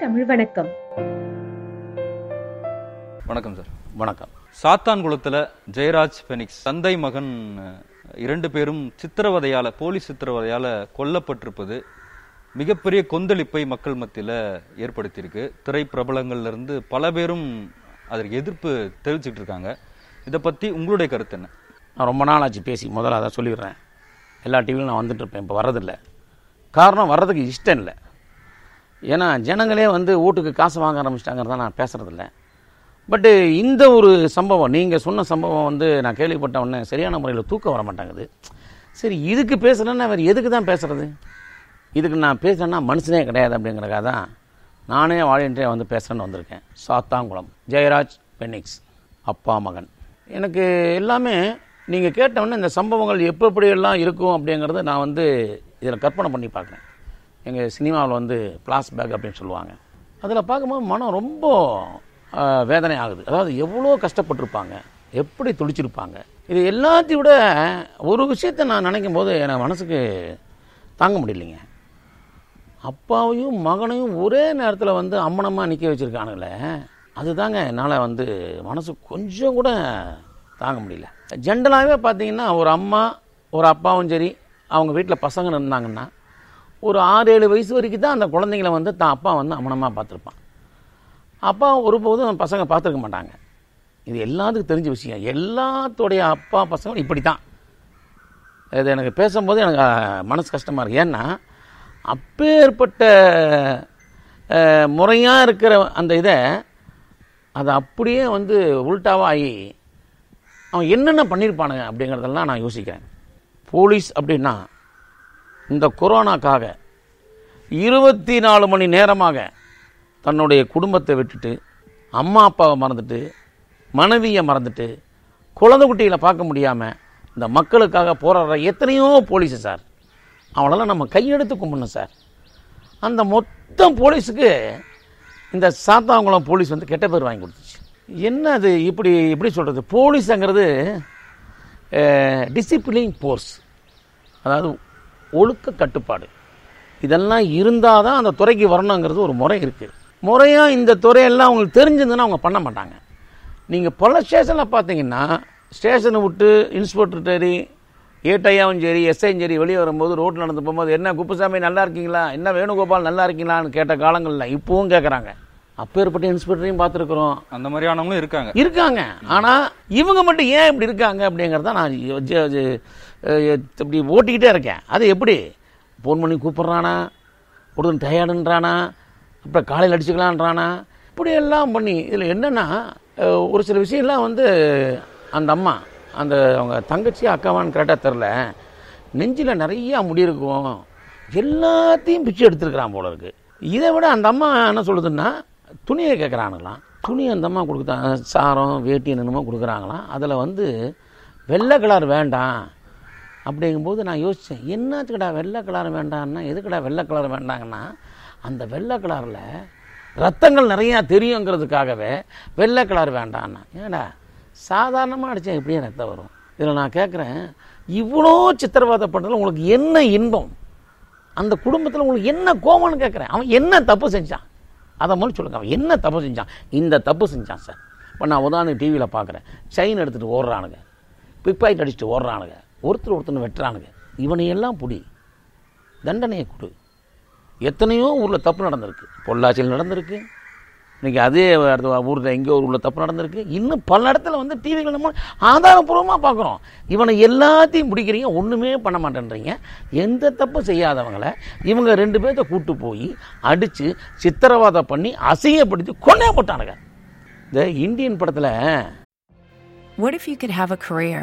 தமிழ் வணக்கம். வணக்கம் சார். வணக்கம். சாத்தான்குளத்துல ஜெயராஜ் பெனிக்ஸ் தந்தை மகன் இரண்டு பேரும் சித்திரவதையால போலீஸ் சித்திரவதையால கொல்லப்பட்டிருப்பது மிகப்பெரிய கொந்தளிப்பை மக்கள் மத்தியில ஏற்படுத்தியிருக்கு. திரை பிரபலங்கள்ல இருந்து பல பேரும் அதற்கு எதிர்ப்பு தெரிவிச்சுட்டு இருக்காங்க. இதை பத்தி உங்களுடைய கருத்து என்ன? நான் ரொம்ப நாள் ஆச்சு பேசி முதல்ல அதை சொல்லிடுறேன். எல்லா டிவிலையும் நான் வந்துட்டு இருப்பேன் இப்போ வர்றதில்ல. காரணம் வர்றதுக்கு இஷ்டம் இல்லை. ஏன்னா ஜனங்களே வந்து வீட்டுக்கு காசு வாங்க ஆரம்பிச்சிட்டாங்கிறத நான் பேசுகிறதில்ல பட்டு இந்த ஒரு சம்பவம் நீங்கள் சொன்ன சம்பவம் வந்து நான் கேள்விப்பட்ட உடனே சரியான முறையில் தூக்கம் வர மாட்டேங்குது. சரி இதுக்கு பேசுகிறேன்னா வேறு எதுக்கு தான் பேசுறது? இதுக்கு நான் பேசுகிறேன்னா மனுஷனே கிடையாது அப்படிங்கிறக்காக தான் நானே வாலண்டியராக வந்து பேசுகிறேன்னு வந்திருக்கேன். சாத்தாங்குளம். ஜெயராஜ் பெனிக்ஸ் அப்பா மகன். எனக்கு எல்லாமே நீங்கள் கேட்டவுடனே இந்த சம்பவங்கள் எப்போ எப்படியெல்லாம் இருக்கும் அப்படிங்கிறத நான் வந்து இதில் கற்பனை பண்ணி பார்க்குறேன். எங்கள் சினிமாவில் வந்து பேக் அப்படின்னு சொல்லுவாங்க. அதில் பார்க்கும்போது மனம் ரொம்ப வேதனை ஆகுது அதாவது எவ்வளோ கஷ்டப்பட்டிருப்பாங்க எப்படி துடிச்சிருப்பாங்க. இது எல்லாத்தையும் விட ஒரு விஷயத்தை நான் நினைக்கும் போது எனக்கு மனசுக்கு தாங்க முடியலைங்க. அப்பாவையும் மகனையும் ஒரே நேரத்தில் வந்து அம்மனமாக நிற்க வச்சுருக்கானுங்களே அதுதாங்க என்னால் வந்து மனசு கொஞ்சம் கூட தாங்க முடியல. ஜென்ரலாகவே பார்த்தீங்கன்னா ஒரு அம்மா ஒரு அப்பாவும் சரி அவங்க வீட்டில் பசங்க இருந்தாங்கன்னா ஒரு ஆறு ஏழு வயசு வரைக்கும் தான் அந்த குழந்தைங்கள வந்து தான் அப்பா வந்து அமனமாக பார்த்துருப்பான். அப்பா ஒருபோதும் பசங்க பார்த்துருக்க மாட்டாங்க. இது எல்லாத்துக்கும் தெரிஞ்ச விஷயம். எல்லாத்துடைய அப்பா பசங்களும் இப்படி தான் இது எனக்கு பேசும்போது எனக்கு மனசு கஷ்டமாக இருக்குது ஏன்னா அப்பேற்பட்ட முறையாக இருக்கிற அந்த இதை அதை அப்படியே வந்து உல்ட்டாவாக ஆகி அவன் என்னென்ன பண்ணியிருப்பானுங்க அப்படிங்கிறதெல்லாம் நான் யோசிக்கிறேன். போலீஸ் அப்படின்னா இந்த கொரோனாக்காக இருபத்தி நாலு மணி நேரமாக தன்னுடைய குடும்பத்தை விட்டுட்டு அம்மா அப்பாவை மறந்துட்டு மனைவியை மறந்துட்டு குழந்தை குட்டிகளை பார்க்க முடியாமல் இந்த மக்களுக்காக போராடுற எத்தனையோ போலீஸு சார். அவளெல்லாம் நம்ம கையெடுத்து கும்பிடணும் சார். அந்த மொத்தம் போலீஸுக்கு இந்த சாத்தாங்குளம் போலீஸ் வந்து கெட்ட பேர் வாங்கி கொடுத்துச்சு. என்ன அது இப்படி எப்படி சொல்கிறது போலீஸுங்கிறது டிசிப்ளின் போர்ஸ் அதாவது ஒழுக்க கட்டுப்பாடு இதெல்லாம் இருந்தால் தான் அந்த துறைக்கு வரணுங்கிறது ஒரு முறை இருக்குது முறையாக இந்த துறையெல்லாம் அவங்களுக்கு தெரிஞ்சிருந்ததுன்னா அவங்க பண்ண மாட்டாங்க. நீங்கள் பல ஸ்டேஷனில் பார்த்தீங்கன்னா ஸ்டேஷனை விட்டு இன்ஸ்பெக்டர் சரி ஏட்டையாவும் சரி எஸ்ஐயும் சரி வெளியே வரும்போது ரோட்டில் நடந்து போகும்போது என்ன குப்புசாமி நல்லா இருக்கீங்களா? என்ன வேணுகோபால் நல்லா இருக்கீங்களான்னு கேட்ட காலங்களில் இப்போவும் கேட்குறாங்க அப்பேற்பட்ட இன்ஸ்பெக்டரையும் பார்த்துருக்குறோம். அந்த மாதிரியானவங்களும் இருக்காங்க. இருக்காங்க. ஆனா இவங்க மட்டும் ஏன் இப்படி இருக்காங்க அப்படிங்கறத நான் இப்படி ஓட்டிக்கிட்டே இருக்கேன். அது எப்படி? ஃபோன் பண்ணி கூப்பிட்றானா? ஒருத்தன் டயர்டுன்றானா? அப்புறம் காலையில் அடிச்சுக்கலான்றானா? இப்படி எல்லாம் பண்ணி இதில் என்னென்னா ஒரு சில விஷயம்லாம் வந்து அந்த அம்மா அந்த அவங்க தங்கச்சி அக்காவான்னு கரெக்டாக தெரில நெஞ்சில் நிறையா முடி இருக்கும். எல்லாத்தையும் பிச்சு எடுத்துருக்கிறான் போல இருக்கு. இதை விட அந்த அம்மா என்ன சொல்லுதுன்னா துணியை கேட்குறானுங்களாம் துணி அந்த அம்மா கொடுக்குறா சாரம் வேட்டி என்னென்னமோ கொடுக்குறாங்களாம். அதில் வந்து வெள்ளை கலர் வேண்டாம். அப்படிங்கும்போது நான் யோசித்தேன் என்னத்துக்கடா வெள்ளை கலர் வேண்டான்னா எதுக்குடா வெள்ளை கலர் வேண்டாங்கன்னா அந்த வெள்ளை கலரில் ரத்தங்கள் நிறையா தெரியுங்கிறதுக்காகவே வெள்ளை கலர் வேண்டான்னா. ஏடா சாதாரணமாக அடித்தா எப்படியே ரத்தம் வரும்? இதில் நான் கேட்குறேன் இவ்வளோ சித்திரவதைப்பட்டதில் உங்களுக்கு என்ன இன்பம்? அந்த குடும்பத்தில் உங்களுக்கு என்ன கோவம்னு கேட்குறேன் அவன் என்ன தப்பு செஞ்சான்? அதை மாதிரி சொல்லுங்கள் அவன் என்ன தப்பு செஞ்சான்? இந்த தப்பு செஞ்சான் சார். இப்போ நான் உதாரணம் டிவியில் பார்க்குறேன் செயின் எடுத்துகிட்டு ஓடுறானுங்க. பிக் அடிச்சுட்டு ஓடுறானுங்க. ஒருத்தர் ஒருத்தனை வெட்டுறானுங்க. இவனையெல்லாம் பிடி. தண்டனையை கொடு. எத்தனையோ ஊரில் தப்பு நடந்திருக்கு. பொள்ளாச்சியில் நடந்திருக்கு. இன்றைக்கி அதே ஊரில் எங்கே ஒரு ஊரில் தப்பு நடந்திருக்கு. இன்னும் பல இடத்துல வந்து டிவிகள் நம்ம ஆதாரப்பூர்வமாக பார்க்குறோம். இவனை எல்லாத்தையும் பிடிக்கிறீங்க ஒன்றுமே பண்ண மாட்டேன்றீங்க. எந்த தப்பும் செய்யாதவங்களை இவங்க ரெண்டு பேர்த்த கூட்டு போய் அடித்து சித்திரவாதம் பண்ணி அசிங்கப்படுத்தி கொன்னே போட்டானுங்க. இந்த இந்தியன் படத்தில் What if you could have a career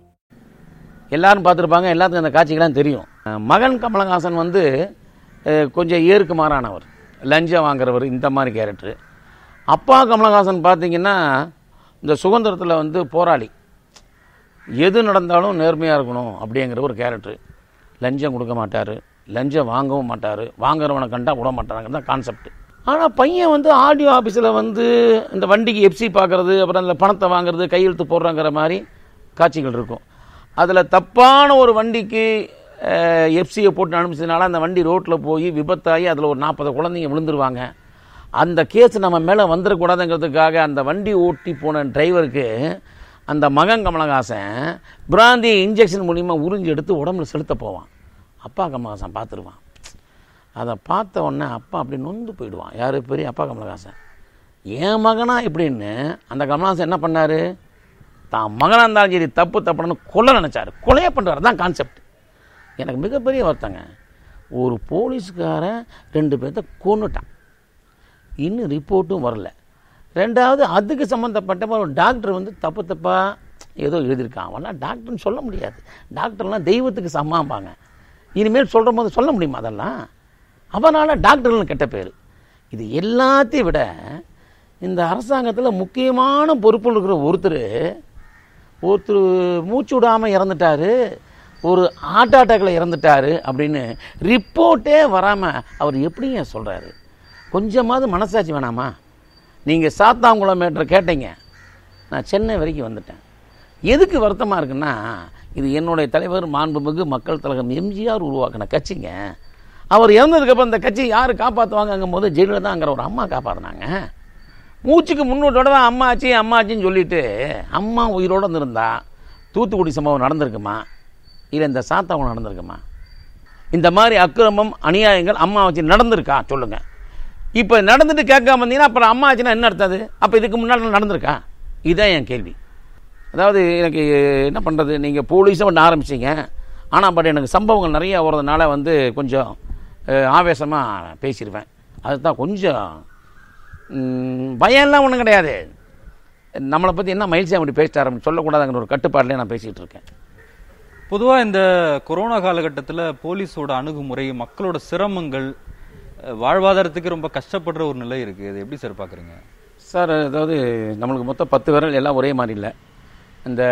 எல்லாரும் பார்த்துருப்பாங்க எல்லாத்துக்கும் அந்த காட்சிகள்லாம் தெரியும். மகன் கமலஹாசன் வந்து கொஞ்சம் ஏருக்கு மாறானவர். லஞ்சம் வாங்குறவர் இந்த மாதிரி கேரக்டரு அப்பா கமலஹாசன் பார்த்தீங்கன்னா இந்த சுதந்திரத்தில் வந்து போராளி. எது நடந்தாலும் நேர்மையாக இருக்கணும் அப்படிங்கிற ஒரு கேரக்டரு லஞ்சம் கொடுக்க மாட்டார் லஞ்சம் வாங்கவும் மாட்டார் வாங்குறவனை கண்டா விட மாட்டாங்க தான் கான்செப்ட் ஆனால் பையன் வந்து ஆடியோ ஆஃபீஸில் வந்து இந்த வண்டிக்கு எஃப்சி பார்க்கறது அப்புறம் அந்த பணத்தை வாங்குறது கையெழுத்து போடுறாங்கிற மாதிரி காட்சிகள் இருக்கும். அதில் தப்பான ஒரு வண்டிக்கு எஃப்சியை போட்டு அனுப்பிச்சதுனால அந்த வண்டி ரோட்டில் போய் விபத்தாகி அதில் ஒரு நாற்பது குழந்தைங்க விழுந்துருவாங்க. அந்த கேஸ் நம்ம மேலே வந்துடக்கூடாதுங்கிறதுக்காக அந்த வண்டி ஓட்டி போன டிரைவருக்கு அந்த மகன் கமலஹாசன் பிராந்தி இன்ஜெக்ஷன் மூலிமா உறிஞ்சி எடுத்து உடம்புல செலுத்த போவான். அப்பா கமலஹாசன் பார்த்துருவான். அதை பார்த்த உடனே அப்பா அப்படி நொந்து போயிடுவான். யார்? பெரிய அப்பா கமலஹாசன். என் மகனா இப்படின்னு அந்த கமலஹாசன் என்ன பண்ணார்? தான் மகனாக இருந்தாலும் சரி தப்பு தப்புன்னு கொலை நினச்சார். கொலையே பண்ணுறாரு தான் கான்செப்ட் எனக்கு மிகப்பெரிய வருத்தங்க. ஒரு போலீஸ்காரன் ரெண்டு பேர்த்த கொன்னுட்டான். இன்னும் ரிப்போர்ட்டும் வரல. ரெண்டாவது அதுக்கு சம்மந்தப்பட்ட ஒரு டாக்டர் வந்து தப்பு தப்பாக ஏதோ எழுதியிருக்கான். அவன்லாம் டாக்டர்னு சொல்ல முடியாது. டாக்டர்லாம் தெய்வத்துக்கு சம்மாம்பாங்க. இனிமேல் சொல்கிற போது சொல்ல முடியுமா அதெல்லாம்? அவனால் டாக்டர்னு கெட்ட பேர். இது எல்லாத்தையும் விட இந்த அரசாங்கத்தில் முக்கியமான பொறுப்பில் இருக்கிற ஒருத்தர் ஒருத்தர் மூச்சு விடாமல் இறந்துட்டாரு ஒரு ஹார்ட் அட்டாக்கில் இறந்துட்டாரு அப்படின்னு ரிப்போர்ட்டே வராமல் அவர் எப்படிங்க சொல்கிறாரு கொஞ்சமாவது மனசாட்சி வேணாமா? நீங்கள் சாத்தாங்குளம் மேட்ரு கேட்டீங்க. நான் சென்னை வரைக்கும் வந்துட்டேன். எதுக்கு வருத்தமாக இருக்குன்னா இது என்னுடைய தலைவர் மாண்புமிகு மக்கள் தலைவர் எம்ஜிஆர் உருவாக்கின கட்சிங்க. அவர் இறந்ததுக்கப்புறம் இந்த கட்சி யார் காப்பாற்றுவாங்கங்கும் போது ஜெயலலிதாங்கிற ஒரு அம்மா காப்பாற்றினாங்க மூச்சுக்கு முன்னோட்டோட தான் அம்மாச்சி அம்மாச்சின்னு சொல்லிட்டு அம்மா உயிரோடு இருந்திருந்தா தூத்துக்குடி சம்பவம் நடந்திருக்குமா? இல்லை இந்த சாத்தாவனம் நடந்திருக்குமா? இந்த மாதிரி அக்கிரமம் அநியாயங்கள் அம்மா வச்சு நடந்திருக்கா? சொல்லுங்கள் இப்போ நடந்துட்டு கேட்காம வந்தீங்கன்னா அப்புறம் அம்மா ஆச்சுன்னா என்ன அர்த்தம் அது? அப்போ இதுக்கு முன்னாடி நடந்திருக்கா? இதுதான் என் கேள்வி. அதாவது எனக்கு என்ன பண்ணுறது நீங்கள் போலீஸும் ஒன்று ஆரம்பிச்சிங்க. ஆனால் பட் எனக்கு சம்பவங்கள் நிறையா வர்றதுனால வந்து கொஞ்சம் ஆவேசமாக பேசிடுவேன் அதுதான் கொஞ்சம் பயம்லாம் ஒன்றும் கிடையாது. நம்மளை பற்றி என்ன மகிழ்ச்சி அப்படி பேசிட்டார் அப்படின்னு சொல்லக்கூடாதுங்கிற ஒரு கட்டுப்பாட்டிலே நான் பேசிகிட்டு இருக்கேன். பொதுவா இந்த கொரோனா காலகட்டத்துல போலீஸோட அணுகுமுறை மக்களோட சிரமங்கள் வாழ்வாதாரத்துக்கு ரொம்ப கஷ்டப்படுற ஒரு நிலை இருக்கு. இது எப்படி சார் பாக்குறீங்க? சார் அதாவது நம்மளுக்கு மொத்தம் பத்து விரல் எல்லாம் ஒரே மாதிரி இல்லை. இந்த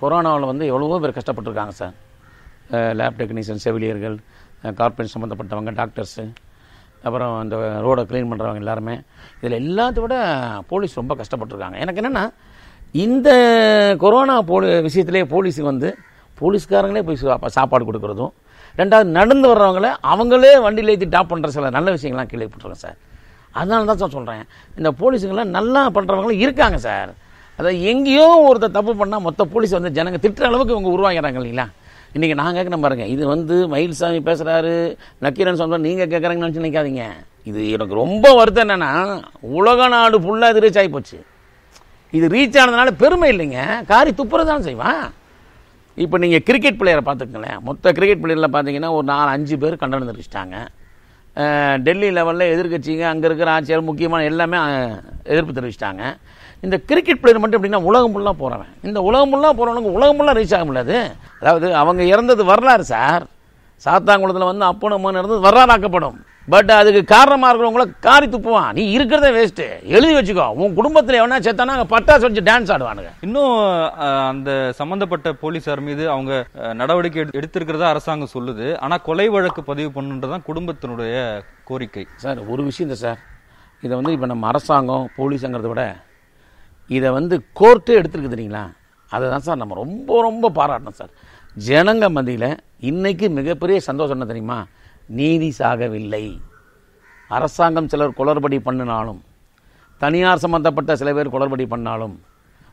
கொரோனாவில் வந்து எவ்வளவோ பேர் கஷ்டப்பட்டிருக்காங்க சார். லேப் டெக்னீஷியன் செவிலியர்கள் கார்பரேட் சம்மந்தப்பட்டவங்க டாக்டர்ஸு அப்புறம் அந்த ரோடை க்ளீன் பண்ணுறவங்க எல்லாருமே. இதில் எல்லாத்த விட போலீஸ் ரொம்ப கஷ்டப்பட்டிருக்காங்க. எனக்கு என்னென்னா இந்த கொரோனா போலி விஷயத்திலே போலீஸுக்கு வந்து போலீஸ்காரங்களே போய் சா- சாப்பாடு கொடுக்குறதும் ரெண்டாவது நடந்து வர்றவங்கள அவங்களே வண்டியில் ஏற்றி டாப் பண்ணுற சில நல்ல விஷயங்கள்லாம் கேள்விப்பட்டிருக்கேன் சார். அதனால தான் சார் சொல்கிறேன் இந்த போலீஸுங்களாம் நல்லா பண்ணுறவங்களும் இருக்காங்க சார். அதை எங்கேயோ ஒருத்தர் தப்பு பண்ணால் மொத்த போலீஸ் வந்து ஜனங்க திட்டுற அளவுக்கு இவங்க உருவாகிறாங்க இல்லைங்களா? இன்றைக்கி நான் கேட்குற பாருங்க. இது வந்து மயில்சாமி பேசுகிறாரு நக்கீரன் சொல்கிறார் நீங்கள் கேட்குறாங்கன்னு நினச்சி நினைக்காதீங்க இது எனக்கு ரொம்ப வருத்தம் என்னென்னா உலக நாடு ஃபுல்லாக இது ரீச் ஆகி போச்சு இது ரீச் ஆனதுனால பெருமை இல்லைங்க. காரி துப்புறதான் செய்வான் இப்போ நீங்கள் கிரிக்கெட் பிளேயரை பார்த்துக்கங்களேன். மொத்த கிரிக்கெட் பிளேயரில் பார்த்தீங்கன்னா ஒரு நாலு அஞ்சு பேர் கண்டனம் தெரிவிச்சிட்டாங்க டெல்லி லெவலில் எதிர்கட்சிங்க அங்கே இருக்கிற ஆட்சியர் முக்கியமான எல்லாமே எதிர்ப்பு தெரிவிச்சிட்டாங்க. இந்த கிரிக்கெட் பிளேயர் மட்டும் எப்படின்னா உலகம் ஃபுல்லாக போகிறவன் இந்த உலகம் ஃபுல்லாக போகிறவனுக்கு உலகம் ஃபுல்லாக ரீச் ஆக முடியாது. அதாவது அவங்க இறந்தது வரலாறு சார். சாத்தாங்குளத்தில் வந்து அப்பனும் அம்மன் இறந்தது வரலாறாக்கப்படும். பட் அதுக்கு காரணமாக இருக்கிறவங்கள காரி துப்புவான். நீ இருக்கிறதே வேஸ்ட்டு எழுதி வச்சுக்கோ. உன் குடும்பத்தில் எவனா செத்தானா அங்கே பட்டாசு வச்சு டான்ஸ் ஆடுவானுங்க. இன்னும் அந்த சம்பந்தப்பட்ட போலீசார் மீது அவங்க நடவடிக்கை எடு- எடுத்திருக்கிறதா அரசாங்கம் சொல்லுது. ஆனா கொலை வழக்கு பதிவு பண்ணுன்றதான் குடும்பத்தினுடைய கோரிக்கை. சார் ஒரு விஷயம் இல்லை சார். இதை வந்து இப்போ நம்ம அரசாங்கம் போலீஸுங்கிறத விட இதை வந்து கோர்ட்டே எடுத்துருக்கு தெரியுங்களா? அதை தான் சார் நம்ம ரொம்ப ரொம்ப பாராட்டணும் சார். ஜனங்க மத்தியில் இன்னைக்கு மிகப்பெரிய சந்தோஷம் என்ன தெரியுமா? நீதி சாகவில்லை. அரசாங்கம் சிலர் குளறுபடி பண்ணினாலும் தனியார் சம்மந்தப்பட்ட சில பேர் குளறுபடி பண்ணாலும்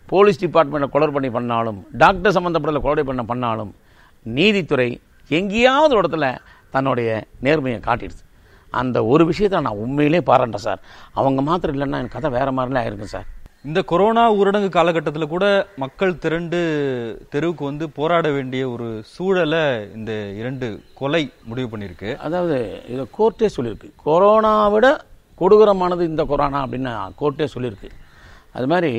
போலீஸ் டிபார்ட்மெண்ட்டில் குளறுபடி பண்ணாலும் டாக்டர் சம்மந்தப்பட்ட குளறுபடி பண்ண பண்ணாலும் நீதித்துறை எங்கேயாவது ஒரு இடத்துல தன்னுடைய நேர்மையை காட்டிடுச்சு அந்த ஒரு விஷயத்தை நான் உண்மையிலே பாராட்டேன் சார். அவங்க மாத்திரம் இல்லைன்னா எனக்கு கதை வேறு மாதிரிலாம் ஆயிருக்கும் சார். இந்த கொரோனா ஊரடங்கு காலகட்டத்தில் கூட மக்கள் திரண்டு தெருவுக்கு வந்து போராட வேண்டிய ஒரு சூழலை இந்த இரண்டு கொலை முடிவு பண்ணியிருக்கு. அதாவது இதை கோர்ட்டே சொல்லியிருக்கு. கொரோனாவை விட கொடூரமானது இந்த கொரோனா அப்படின்னு கோர்ட்டே சொல்லியிருக்கு. அது மாதிரி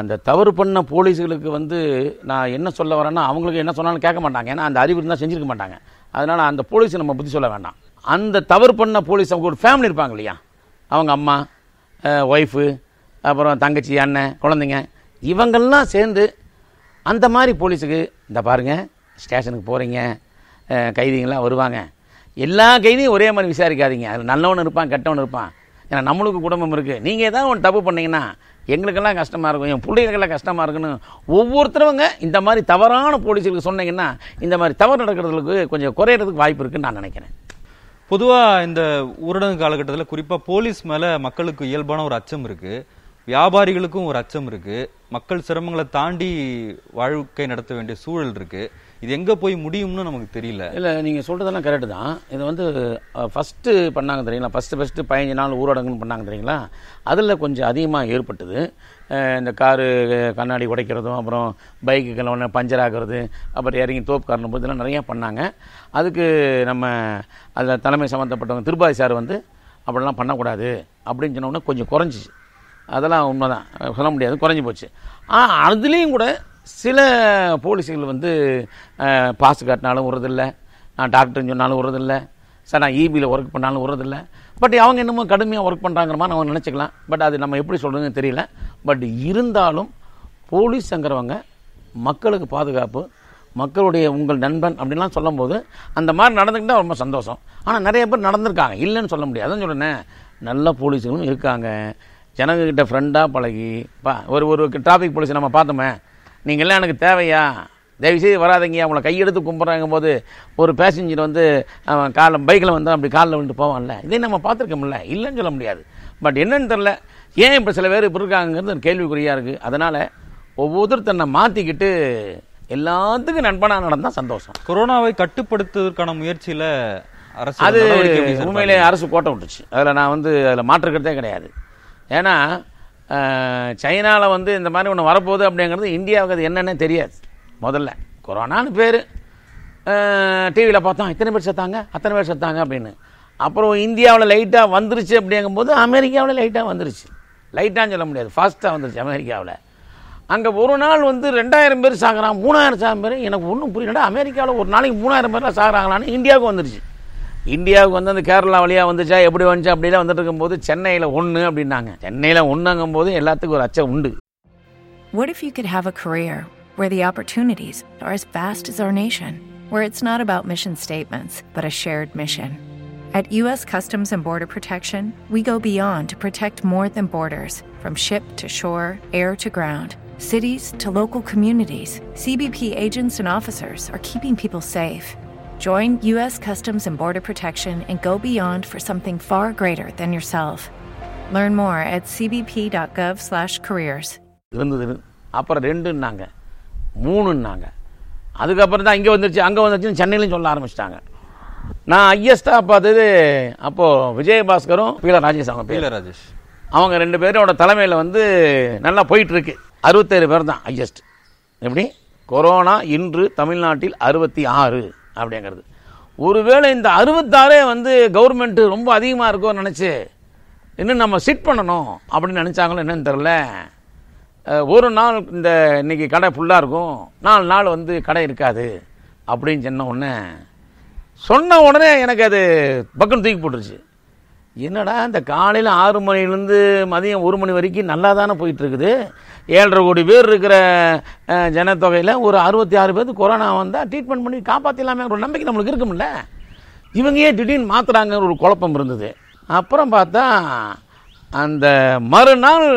அந்த தவறு பண்ண போலீஸுகளுக்கு வந்து நான் என்ன சொல்ல வரேன்னா அவங்களுக்கு என்ன சொன்னாலும் கேட்க மாட்டாங்க. ஏன்னா அந்த அறிவு இருந்தால் செஞ்சிருக்க மாட்டாங்க. அதனால் அந்த போலீஸை நம்ம புத்தி சொல்ல வேண்டாம். அந்த தவறு பண்ண போலீஸ் அவங்க ஒரு ஃபேமிலி இருப்பாங்க இல்லையா? அவங்க அம்மா ஒய்ஃபு அப்புறம் தங்கச்சி அண்ணன் குழந்தைங்க இவங்கெல்லாம் சேர்ந்து அந்த மாதிரி போலீஸுக்கு இந்த பாருங்கள் ஸ்டேஷனுக்கு போகிறீங்க கைதிங்களாம் வருவாங்க. எல்லா கைதியும் ஒரே மாதிரி விசாரிக்காதீங்க. அதில் நல்லவன் இருப்பான் கெட்டவன் இருப்பான். ஏன்னா நம்மளுக்கு குடும்பம் இருக்குது நீங்கள் ஏதாவது ஒன்று தப்பு பண்ணிங்கன்னா எங்களுக்கெல்லாம் கஷ்டமாக இருக்கும். என் பிள்ளைகளுக்கெல்லாம் கஷ்டமாக இருக்குன்னு ஒவ்வொருத்தரவங்க இந்த மாதிரி தவறான போலீஸுக்கு சொன்னீங்கன்னா இந்த மாதிரி தவறு நடக்கிறதுக்கு கொஞ்சம் குறையிறதுக்கு வாய்ப்பு இருக்குன்னு நான் நினைக்கிறேன். பொதுவாக இந்த ஊரடங்கு காலகட்டத்தில் குறிப்பாக போலீஸ் மேலே மக்களுக்கு இயல்பான ஒரு அச்சம் இருக்குது வியாபாரிகளுக்கும் ஒரு அச்சம் இருக்கு. மக்கள் சிரமங்களை தாண்டி வாழ்க்கை நடத்த வேண்டிய சூழல் இருக்கு. இது எங்க போய் முடியும்னு நமக்கு தெரியல. இல்லை நீங்கள் சொல்கிறதெல்லாம் கரெக்டு தான். இது வந்து ஃபஸ்ட்டு பண்ணாங்க தெரியுங்களா? ஃபஸ்ட்டு ஃபஸ்ட்டு பதினஞ்சு நாள் ஊரடங்குன்னு பண்ணாங்க தெரியுங்களா? அதில் கொஞ்சம் அதிகமாக ஏற்பட்டது. இந்த காரு கண்ணாடி உடைக்கிறதும் அப்புறம் பைக்குகள் ஒன்று பஞ்சர் ஆகிறது அப்புறம் இறங்கி தோப்பு காரணம் போது இதெல்லாம் நிறையா பண்ணாங்க. அதுக்கு நம்ம அதில் தலைமை சம்மந்தப்பட்டவங்க திருபாதி சார் வந்து அப்படிலாம் பண்ணக்கூடாது. அப்படின்னு சொன்ன கொஞ்சம் குறைஞ்சிச்சு. அதெல்லாம் உண்மை தான் சொல்ல முடியாது. குறைஞ்சி போச்சு. ஆனால் அதுலேயும் கூட சில போலீஸுகள் வந்து பாஸ் காட்டினாலும் விடுறதில்லை நான் டாக்டர்னு சொன்னாலும் விடுறதில்லை சார் நான் இபியில் ஒர்க் பண்ணாலும் விடுறதில்லை பட் அவங்க என்னமோ கடுமையாக ஒர்க் பண்ணுறாங்கிற மாதிரி நம்ம நினச்சிக்கலாம். பட் அது நம்ம எப்படி சொல்கிறதுன்னு தெரியல. பட் இருந்தாலும் போலீஸ்ங்கிறவங்க மக்களுக்கு பாதுகாப்பு மக்களுடைய உங்கள் நண்பன் அப்படின்லாம் சொல்லும்போது அந்த மாதிரி நடந்துக்கிட்டால் ரொம்ப சந்தோஷம். ஆனால் நிறைய பேர் நடந்திருக்காங்க. இல்லைன்னு சொல்ல முடியாது. அதான் சொல்லுனேன் நல்ல போலீஸுகளும் இருக்காங்க. ஜனங்கக்கிட்ட ஃப்ரெண்டாக பழகி பா ஒரு ஒரு டிராஃபிக் போலீஸ் நம்ம பார்த்தோமே நீங்கள்லாம் எனக்கு தேவையா? தயவுசெய்து வராதீங்க அவங்கள கையெடுத்து கும்பிட்றாங்க போது ஒரு பேசஞ்சர் வந்து காலில் பைக்கில் வந்து அப்படி காலில் விழுந்து போவான்ல. இதே நம்ம பார்த்துருக்கோம்ல இல்லைன்னு சொல்ல முடியாது. பட் என்னன்னு தெரில ஏன் இப்போ சில பேர் இப்படி இருக்காங்கிறது ஒரு கேள்விக்குறியாக இருக்குது அதனால் ஒவ்வொருத்தர் தன்னை மாற்றிக்கிட்டு எல்லாத்துக்கும் நண்பனாக நடந்தால் சந்தோஷம். கொரோனாவை கட்டுப்படுத்துவதற்கான முயற்சியில அரசு அது நடவடிக்கை எப்படி சார் உண்மையிலே அரசு கோட்டை விட்டுச்சு அதில் நான் வந்து அதில் மாற்றுக்கிறதே கிடையாது. ஏன்னா சைனாவில் வந்து இந்த மாதிரி ஒன்று வரப்போகுது அப்படிங்கிறது இந்தியாவுக்கு அது என்னென்னு தெரியாது. முதல்ல. கொரோனான்னு பேர். டிவியில் பார்த்தோம் இத்தனை பேர் செத்தாங்க அத்தனை பேர் செத்தாங்க அப்படின்னு. அப்புறம் இந்தியாவில் லைட்டாக வந்துருச்சு அப்படிங்கும்போது அமெரிக்காவில் லைட்டாக வந்துருச்சு. லைட்டான்னு சொல்ல முடியாது ஃபாஸ்ட்டாக வந்துருச்சு அமெரிக்காவில். அங்கே ஒரு நாள் வந்து ரெண்டாயிரம் பேர் சாகுறான் மூணாயிரம் சாகும் பேர் எனக்கு ஒன்றும் புரியலடா அமெரிக்காவில் ஒரு நாளைக்கு மூணாயிரம் பேர்லாம் சாகுறாங்களான்னு இந்தியாவுக்கு வந்துருச்சு. இந்தியாவுக்கு வந்து அந்த கேரளா வழியாக வந்துச்சா எப்படி வந்துச்சு அப்படிலாம் வந்துட்டு இருக்கும்போது சென்னையில் ஒன்று அப்படின்னாங்க சென்னையில் ஒன்றுங்கும் போது எல்லாத்துக்கும் ஒரு அச்சம் உண்டு What if you could have a career where the opportunities are as vast as our nation, where it's not about mission statements, but a shared mission? At U.S. Customs and Border Protection, we go beyond to protect more than borders from ship to shore, air to ground, cities to local communities. CBP agents and officers are keeping people safe. Join U.S. Customs and Border Protection and go beyond for something far greater than yourself. Learn more at cbp.gov/careers. இருந்தது. அப்புறம் ரெண்டுன்னாங்க. மூணுன்னாங்க. அதுக்கப்புறம் தான் இங்கே வந்துருச்சு அங்கே வந்துருச்சுன்னு சென்னையிலையும் சொல்ல ஆரம்பிச்சிட்டாங்க. நான் ஹையஸ்டாக பார்த்தது அப்போது விஜயபாஸ்கரும் பீல ராஜேஷ் அவங்க இல்ல ராஜேஷ். அவங்க ரெண்டு பேரோட தலைமையில் வந்து நல்லா போயிட்டு இருக்கு அறுபத்தேழு பேர் தான் ஹையஸ்ட் எப்படி? கொரோனா இன்று தமிழ்நாட்டில் அறுபத்தி ஆறு. அப்படிங்கிறது. ஒருவேளை இந்த அறுபத்தாறே வந்து கவர்மெண்ட் ரொம்ப அதிகமாக இருக்கும்னு நினச்சி இன்னும் நம்ம சிட் பண்ணணும் அப்படின்னு நினச்சாங்களோ என்னன்னு தெரில ஒரு நாள் இந்த இன்னைக்கு கடை ஃபுல்லாக இருக்கும். நாலு நாள் வந்து கடை இருக்காது அப்படின்னு சொன்ன உடனே சொன்ன உடனே எனக்கு அது பக்கம் தூக்கி போட்டுருச்சு. என்னடா இந்த காலையில் ஆறு மணிலேருந்து மதியம் ஒரு மணி வரைக்கும் நல்லா தானே போயிட்டுருக்குது? ஏழரை கோடி பேர் இருக்கிற ஜனத்தொகையில் ஒரு அறுபத்தி ஆறு பேருக்கு கொரோனா வந்தால் ட்ரீட்மெண்ட் பண்ணி காப்பாற்றலாமே ஒரு நம்பிக்கை நம்மளுக்கு இருக்கும்ல இவங்க ஏன் திடீர்னு மாத்துறாங்க ஒரு குழப்பம் இருந்தது. அப்புறம் பார்த்தா அந்த மறுநாள்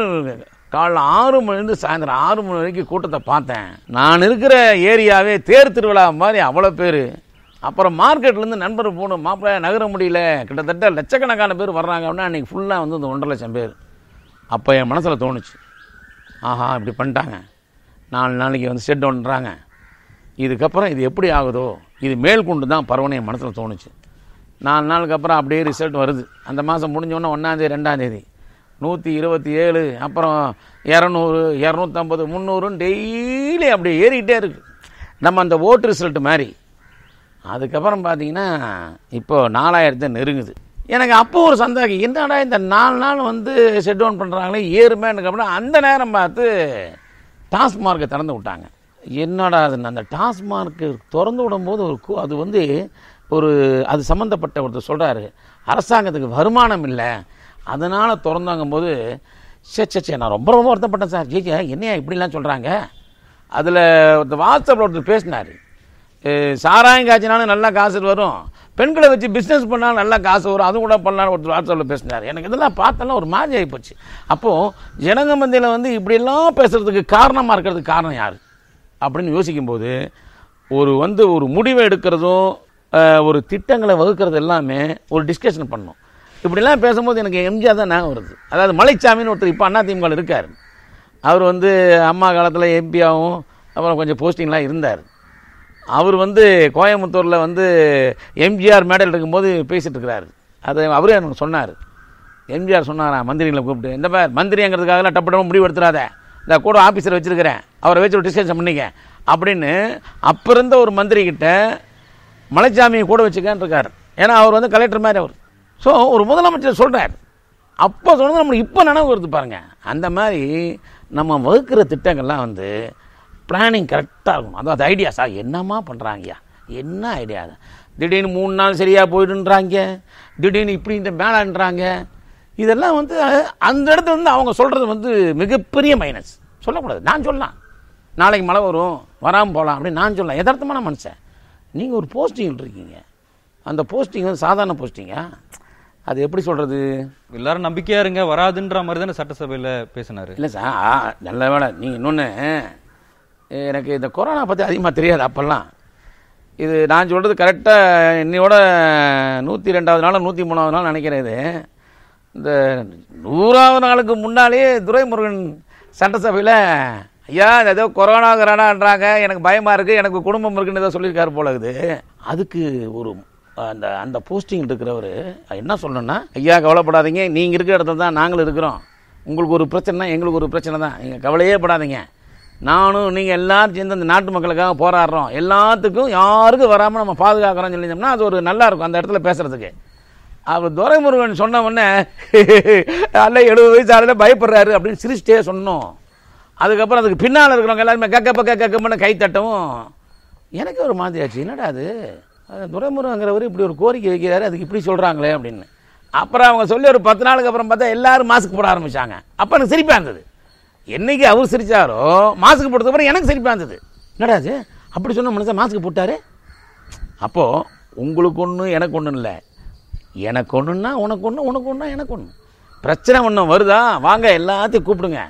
காலைல ஆறு மணிலேருந்து சாயந்தரம் ஆறு மணி வரைக்கும் கூட்டத்தை பார்த்தேன். நான் இருக்கிற ஏரியாவே தேர் திருவிழா மாதிரி அவ்வளோ பேர். அப்புறம் மார்க்கெட்லேருந்து நண்பர் போகணும் மாப்பிள்ளை நகர முடியல. கிட்டத்தட்ட லட்சக்கணக்கான பேர் வர்றாங்க. அப்படின்னா அன்றைக்கி ஃபுல்லாக வந்து இந்த ஒன்றரை லட்சம் பேர். அப்போ என் மனசில் தோணுச்சு. ஆஹா இப்படி பண்ணிட்டாங்க. நாலு நாளைக்கு வந்து செட் ஒன்றுறாங்க இதுக்கப்புறம் இது எப்படி ஆகுதோ இது மேல் கொண்டு தான் பரவனை என் மனசில் தோணுச்சு. நாலு நாளுக்கு அப்புறம் அப்படியே ரிசல்ட் வருது. அந்த மாதம் முடிஞ்சோடனே ஒன்றாந்தேதி ரெண்டாந்தேதி நூற்றி இருபத்தி ஏழு அப்புறம் இரநூறு இரநூத்தம்பது முந்நூறுன்னு டெய்லி அப்படியே ஏறிக்கிட்டே இருக்குது நம்ம அந்த ஓட்டு ரிசல்ட் மாதிரி. அதுக்கப்புறம் பார்த்தீங்கன்னா இப்போது நாலாயிரத்தை நெருங்குது. எனக்கு அப்போ ஒரு சந்தேகம் என்னடா இந்த நாலு நாள் வந்து ஷெட் டவுன் பண்ணுறாங்களே ஏறுமேனுக்கு அப்புறம் அந்த நேரம் பார்த்து டாஸ்மார்க்கை திறந்து விட்டாங்க. என்னடா அது அந்த டாஸ்மார்க்கு திறந்து விடும்போது ஒரு கு- அது வந்து ஒரு அது சம்மந்தப்பட்ட ஒருத்தர் சொல்கிறாரு அரசாங்கத்துக்கு வருமானம் இல்லை. அதனால் திறந்தாங்கும் போது சே சே சே நான் ரொம்ப ரொம்ப வருத்தப்பட்டேன் சார். ஜி என்னையா இப்படிலாம் சொல்கிறாங்க அதில் ஒருத்தர் வாட்ஸ்அப்பில் ஒருத்தர் பேசினார். சாராயம் காய்ச்சினாலும் நல்லா காசு வரும். பெண்களை வச்சு பிஸ்னஸ் பண்ணாலும் நல்லா காசு வரும். அது கூட பண்ணலாம்னு ஒருத்தர் வாட்ஸ்அப்பில் பேசினார். எனக்கு இதெல்லாம் பார்த்தெல்லாம் ஒரு மாதிரி ஆகி போச்சு அப்போது ஜனங்க மந்தியில் வந்து இப்படியெல்லாம் பேசுகிறதுக்கு காரணமாக இருக்கிறதுக்கு காரணம் யார்? அப்படின்னு யோசிக்கும்போது ஒரு வந்து ஒரு முடிவை எடுக்கிறதும் ஒரு திட்டங்களை வகுக்கிறது எல்லாமே ஒரு டிஸ்கஷன் பண்ணும். இப்படிலாம் பேசும்போது எனக்கு எம்ஜிஆர் தான் ஞாபகம் வருது. அதாவது மலைச்சாமின்னு ஒருத்தர் இப்போ அண்ணா திமுகவில் இருக்கார். அவர் வந்து அம்மா காலத்தில் எம்பியாகவும் அப்புறம் கொஞ்சம் போஸ்டிங்லாம் இருந்தார். அவர் வந்து கோயம்புத்தூரில் வந்து எம்ஜிஆர் மேடையில் இருக்கும்போது பேசிட்டு இருக்கிறாரு. அதை அவரே எனக்கு சொன்னார். எம்ஜிஆர் சொன்னாரா? மந்திரிகளை கூப்பிட்டு இந்த மாதிரி மந்திரிங்கிறதுக்காகலாம் டப்பு டப்பு முடிவு எடுத்துடாத இந்த கூட ஆஃபீஸர் வச்சிருக்கிறேன். அவரை வச்சு ஒரு டிஸ்கஷன் பண்ணிக்க. அப்படின்னு அப்போ இருந்த ஒரு மந்திரிக்கிட்ட மலைச்சாமியை கூட வச்சுக்கன்னு இருக்கார். ஏன்னா அவர் வந்து கலெக்டர் மாதிரி அவர். ஸோ ஒரு முதலமைச்சர் சொல்கிறார் அப்போ சொன்னது நம்மளுக்கு இப்போ நினைவு வருது பாருங்கள் அந்த மாதிரி நம்ம வகுக்கிற திட்டங்கள்லாம் வந்து பிளானிங் கரெக்டாக இருக்கும் அதாவது ஐடியாஸா என்னம்மா பண்ணுறாங்கய்யா என்ன ஐடியா அது? திடீர்னு மூணு நாள் சரியாக போயிடுன்றாங்க. திடீர்னு இப்படி இந்த மேலான்றாங்க. இதெல்லாம் வந்து அந்த இடத்துல வந்து அவங்க சொல்கிறது வந்து மிகப்பெரிய மைனஸ் சொல்லக்கூடாது. நான் சொல்லலாம். நாளைக்கு மழை வரும் வராமல் போகலாம் அப்படின்னு நான் சொல்லலாம். யதார்த்தமான மனுஷன். நீங்கள் ஒரு போஸ்டிங் இருக்கீங்க. அந்த போஸ்டிங் வந்து சாதாரண போஸ்டிங்கா அது எப்படி சொல்கிறது எல்லாரும் நம்பிக்கையா இருங்க. வராதுன்ற மாதிரி தானே சட்டசபையில பேசினாரு. இல்லை சார் ஆ, நல்ல வேலை நீங்கள் இன்னொன்று எனக்கு இந்த கொரோனா பற்றி அதிகமாக தெரியாது அப்போல்லாம். இது நான் சொல்கிறது கரெக்டாக என்னையோட நூற்றி ரெண்டாவது நாள் நூற்றி மூணாவது நாள் நினைக்கிறேன் இது. இந்த நூறாவது நாளுக்கு முன்னாலே துரைமுருகன் சட்டசபையில் ஐயா ஏதோ கொரோனா கொரோனான்றாங்க எனக்கு பயமாக இருக்குது எனக்கு குடும்பம் இருக்குன்னு ஏதோ சொல்லியிருக்காரு போல இருக்குது. அதுக்கு ஒரு அந்த அந்த போஸ்டிங் இருக்கிறவர் என்ன சொல்லணும்னா ஐயா கவலைப்படாதீங்க. நீங்கள் இருக்கிற இடத்துல தான் நாங்களும் இருக்கிறோம். உங்களுக்கு ஒரு பிரச்சனைனா எங்களுக்கு ஒரு பிரச்சனை தான். நீங்கள் கவலையே படாதீங்க. நானும் நீங்கள் எல்லாரும் சேர்ந்து அந்த நாட்டு மக்களுக்காக போராடுறோம். எல்லாத்துக்கும் யாருக்கும் வராமல் நம்ம பாதுகாக்கிறோம்னு சொல்லியிருந்தோம்னா அது ஒரு நல்லா இருக்கும் அந்த இடத்துல பேசுறதுக்கு. அவர் துரைமுருகன் சொன்ன உடனே அல்ல எழுபது வயசு ஆளுல பயப்படுறாரு அப்படின்னு சிரிச்சிட்டே சொன்னோம். அதுக்கப்புறம் அதுக்கு பின்னால் இருக்கிறவங்க எல்லாருமே கக்கப்ப கக்கப்பன்னு கை தட்டவும் எனக்கு ஒரு மாதிரி ஆச்சு என்னடா அது? துரைமுருகங்கிறவர் இப்படி ஒரு கோரிக்கை வைக்கிறாரு அதுக்கு இப்படி சொல்கிறாங்களே அப்படின்னு. அப்புறம் அவங்க சொல்லி ஒரு பத்து நாளுக்கு அப்புறம் பார்த்தா எல்லாரும் மாஸ்க் போட ஆரம்பிச்சாங்க. அப்போ எனக்கு சிரிப்பாக இருந்தது. என்னைக்கு அவர் சிரிச்சாரோ மாஸ்க் போட்டதுக்கு அப்புறம் எனக்கு சிரிப்பாக இருந்தது. என்னடா அது அப்படி சொன்ன மனுஷன் மாஸ்க் போட்டாரு? அப்போது உங்களுக்கு ஒன்று எனக்கு ஒன்றும் இல்லை. எனக்கு ஒன்றுன்னா உனக்கு ஒன்று உனக்கு ஒன்றா எனக்கு ஒன்று பிரச்சனை ஒன்றும் வருதா? வாங்க எல்லாத்தையும் கூப்பிடுங்க.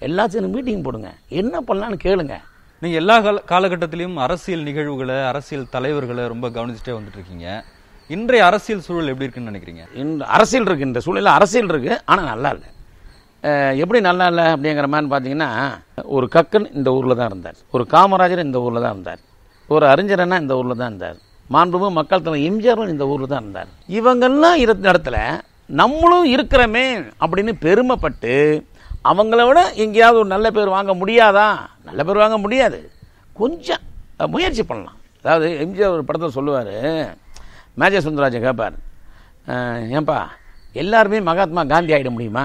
எல்லாத்தையும் மீட்டிங் போடுங்க. என்ன பண்ணலான்னு கேளுங்க. நீங்க எல்லா கால காலகட்டத்திலையும் அரசியல் நிகழ்வுகளை அரசியல் தலைவர்களை ரொம்ப கவனிச்சுட்டே வந்துட்டு இருக்கீங்க இன்றைய அரசியல் சூழல் எப்படி இருக்குன்னு நினைக்கிறீங்க? இந்த அரசியல் இருக்கு. இந்த சூழ்நிலை அரசியல் இருக்கு. ஆனால் நல்லா இல்லை. எப்படி நல்லா இல்லை அப்படிங்கிற மாதிரி பார்த்தீங்கன்னா ஒரு கக்கன் இந்த ஊரில் தான் இருந்தார். ஒரு காமராஜர் இந்த ஊரில் தான் இருந்தார். ஒரு அறிஞரனா இந்த ஊரில் தான் இருந்தார். மாண்புமிகு மக்கள் தலைவர் எம்ஜிஆரும் இந்த ஊரில் தான் இருந்தார். இவங்கெல்லாம் இருந்த இடத்துல நம்மளும் இருக்கிறோமே அப்படின்னு பெருமைப்பட்டு அவங்கள விட எங்கேயாவது ஒரு நல்ல பேர் வாங்க முடியாதா? நல்ல பேர் வாங்க முடியாது. கொஞ்சம் முயற்சி பண்ணலாம். அதாவது எம்ஜிஆர் ஒரு படத்தில் சொல்லுவார் மேஜர் சுந்தரராஜன் கேட்பார் ஏன்பா எல்லாருமே மகாத்மா காந்தி ஆகிட முடியுமா?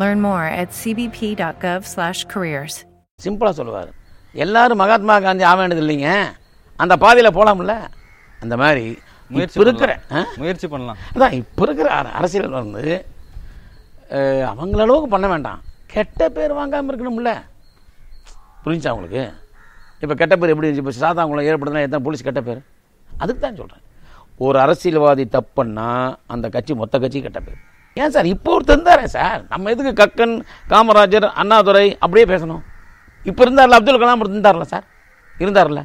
Learn more at cbp.gov/careers. சிம்பிளாக சொல்லுவார். எல்லாரும் மகாத்மா காந்தி ஆக வேண்டியது இல்லைங்க. அந்த பாதையில் போகலாம்ல அந்த மாதிரி முயற்சி இருக்கிற பண்ணலாம். முயற்சி பண்ணலாம். அதான் இப்போ இருக்கிற அர- அரசியல் வந்து அஹ், அவங்கள அளவுக்கு பண்ண வேண்டாம். கெட்ட பேர் வாங்காமல் இருக்கணும்ல. புரிஞ்சா உங்களுக்கு? இப்போ கெட்ட பேர் எப்படி இருந்துச்சு? இப்போ சாதாங்குளம் ஏற்படுத்தினா எத்தனை போலீஸ் கெட்ட பேர்? அதுக்கு தான் சொல்கிறேன் ஒரு அரசியல்வாதி தப்புன்னா அந்த கட்சி மொத்த கட்சி கெட்ட பேர். ஏன் சார் இப்போ ஒருத்தர் இருந்தாரே சார்? நம்ம எதுக்கு கக்கன் காமராஜர் அண்ணாதுரை அப்படியே பேசணும்? இப்போ இருந்தார்ல அப்துல் கலாம் இருந்தார்ல சார்? இருந்தார்ல.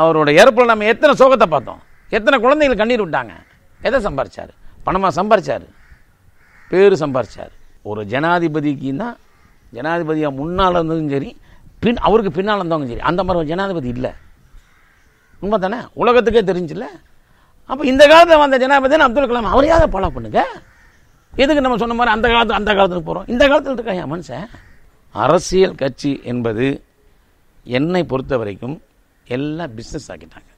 அவரோட இறப்பில் நம்ம எத்தனை சோகத்தை பார்த்தோம்? எத்தனை குழந்தைகள் கண்ணீர் விட்டாங்க? எதை சம்பாரிச்சார்? பணமாக சம்பாரிச்சார்? பேர் சம்பாரிச்சார். ஒரு ஜனாதிபதிக்கு தான் ஜனாதிபதியாக முன்னால் இருந்ததும் சரி பின் அவருக்கு பின்னால் இருந்தவங்க சரி அந்த மாதிரி ஒரு ஜனாதிபதி இல்லை. உண்மை தானே? உலகத்துக்கே தெரிஞ்சில்ல? அப்போ இந்த காலத்தில் வந்த ஜனாதிபதி அப்துல் கலாம் அவரையாவது ஃபாலோ பண்ணுங்க. எதுக்கு நம்ம சொன்ன மாதிரி அந்த காலத்து அந்த காலத்துக்கு போகிறோம் இந்த காலத்தில் இருக்கா என் மனுஷன்? அரசியல் கட்சி என்பது என்னை பொறுத்த வரைக்கும் எல்லாம் பிஸ்னஸ் ஆக்கிட்டாங்க.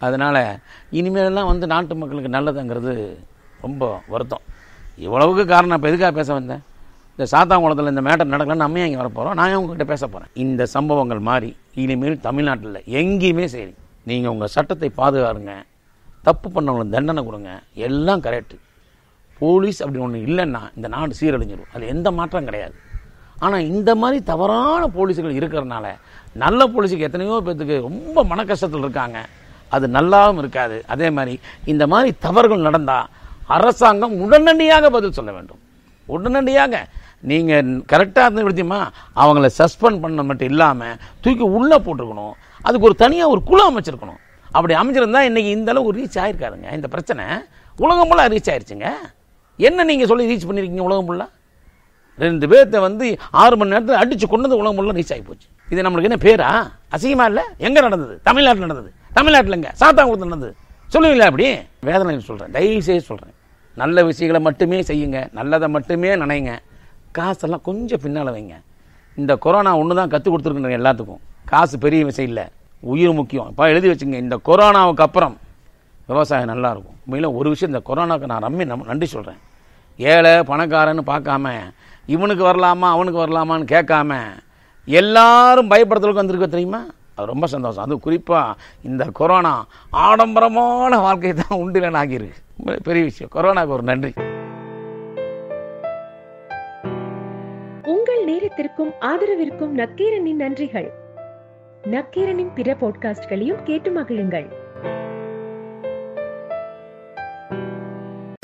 அதனால் இனிமேலாம் வந்து நாட்டு மக்களுக்கு நல்லதுங்கிறது ரொம்ப வருத்தம். இவ்வளவுக்கு காரணம் இப்போ எதுக்காக பேச வந்தேன்? இந்த சாத்தாங்குளத்தில் இந்த மேட்டர் நடக்கலன்னு நம்ம இங்கே வரப்போகிறோம் நான் உங்ககிட்ட பேச போகிறேன் இந்த சம்பவங்கள் மாறி இனிமேல் தமிழ்நாட்டில் எங்கேயுமே சரி. நீங்கள் உங்கள் சட்டத்தை பாதுகாருங்க. தப்பு பண்ணவங்களுக்கு தண்டனை கொடுங்க. எல்லாம் கரெக்டு போலீஸ் அப்படின்னு ஒன்று இல்லைன்னா இந்த நாடு சீரழிஞ்சிடும் அதில் எந்த மாற்றம் கிடையாது. ஆனால் இந்த மாதிரி தவறான போலீஸுகள் இருக்கிறனால நல்ல போலீஸுக்கு எத்தனையோ பேர்த்துக்கு ரொம்ப மன கஷ்டத்தில் இருக்காங்க. அது நல்லாவும் இருக்காது. அதே மாதிரி இந்த மாதிரி தவறுகள் நடந்தால் அரசாங்கம் உடனடியாக பதில் சொல்ல வேண்டும். உடனடியாக. நீங்கள் கரெக்டாக இருந்து விடுத்தியுமா அவங்கள சஸ்பெண்ட் பண்ண மட்டும் இல்லாமல் தூக்கி உள்ளே போட்டிருக்கணும். அதுக்கு ஒரு தனியாக ஒரு குழு அமைச்சிருக்கணும். அப்படி அமைச்சிருந்தா இன்னைக்கு இந்த அளவுக்கு ரீச் ஆயிருக்காருங்க இந்த பிரச்சனை உலகம் ஃபுல்லாக ரீச் ஆயிடுச்சுங்க என்ன நீங்கள் சொல்லி ரீச் பண்ணியிருக்கீங்க உலகம் ஃபுல்லாக ரெண்டு பேர்த்த வந்து ஆறு மணி நேரத்தில் அடித்து கொண்டது உலகம் ஃபுல்லாக ரீச் ஆகி போச்சு. இது நம்மளுக்கு என்ன பேரா? அசிங்கமாக இல்லை? எங்கே நடந்தது? தமிழ்நாட்டில் நடந்தது. தமிழ்நாட்டில் எங்கே? சாத்தாங்குளத்தில் நடந்தது. சொல்லுவீங்களா அப்படி? வேதனை சொல்கிறேன் தயவு செய்து சொல்கிறேன் நல்ல விஷயங்களை மட்டுமே செய்யுங்க. நல்லதை மட்டுமே நினைங்க. காசெல்லாம் கொஞ்சம் பின்னால் வைங்க. இந்த கொரோனா ஒன்று தான் கற்றுக் கொடுத்துருக்குறேன் எல்லாத்துக்கும். காசு பெரிய விஷயம் இல்லை. உயிர் முக்கியம். இப்போ எழுதி வச்சுங்க. இந்த கொரோனாவுக்கு அப்புறம் விவசாயம் நல்லா இருக்கும் ஒரு விஷயம் இந்த கொரோனாவுக்கு நான் ரம்மி நம் நன்றி சொல்கிறேன் ஏழை பணக்காரன்னு பார்க்காம இவனுக்கு வரலாமா அவனுக்கு வரலாமான்னு கேட்காம எல்லாரும் பயப்படுறதுக்கு வந்திருக்க தெரியுமா? அது ரொம்ப சந்தோஷம். அது குறிப்பாக இந்த கொரோனா ஆடம்பரமான வாழ்க்கை தான் உண்டுலன்னு ஆகியிருக்கு. பெரிய விஷயம். கொரோனாவுக்கு ஒரு நன்றி. உங்கள் நேரத்திற்கும் ஆதரவிற்கும் நக்கீரனின் நன்றிகள். நக்கீரனின் பிற பாட்காஸ்ட்களையும் கேட்டு மகிழுங்கள்.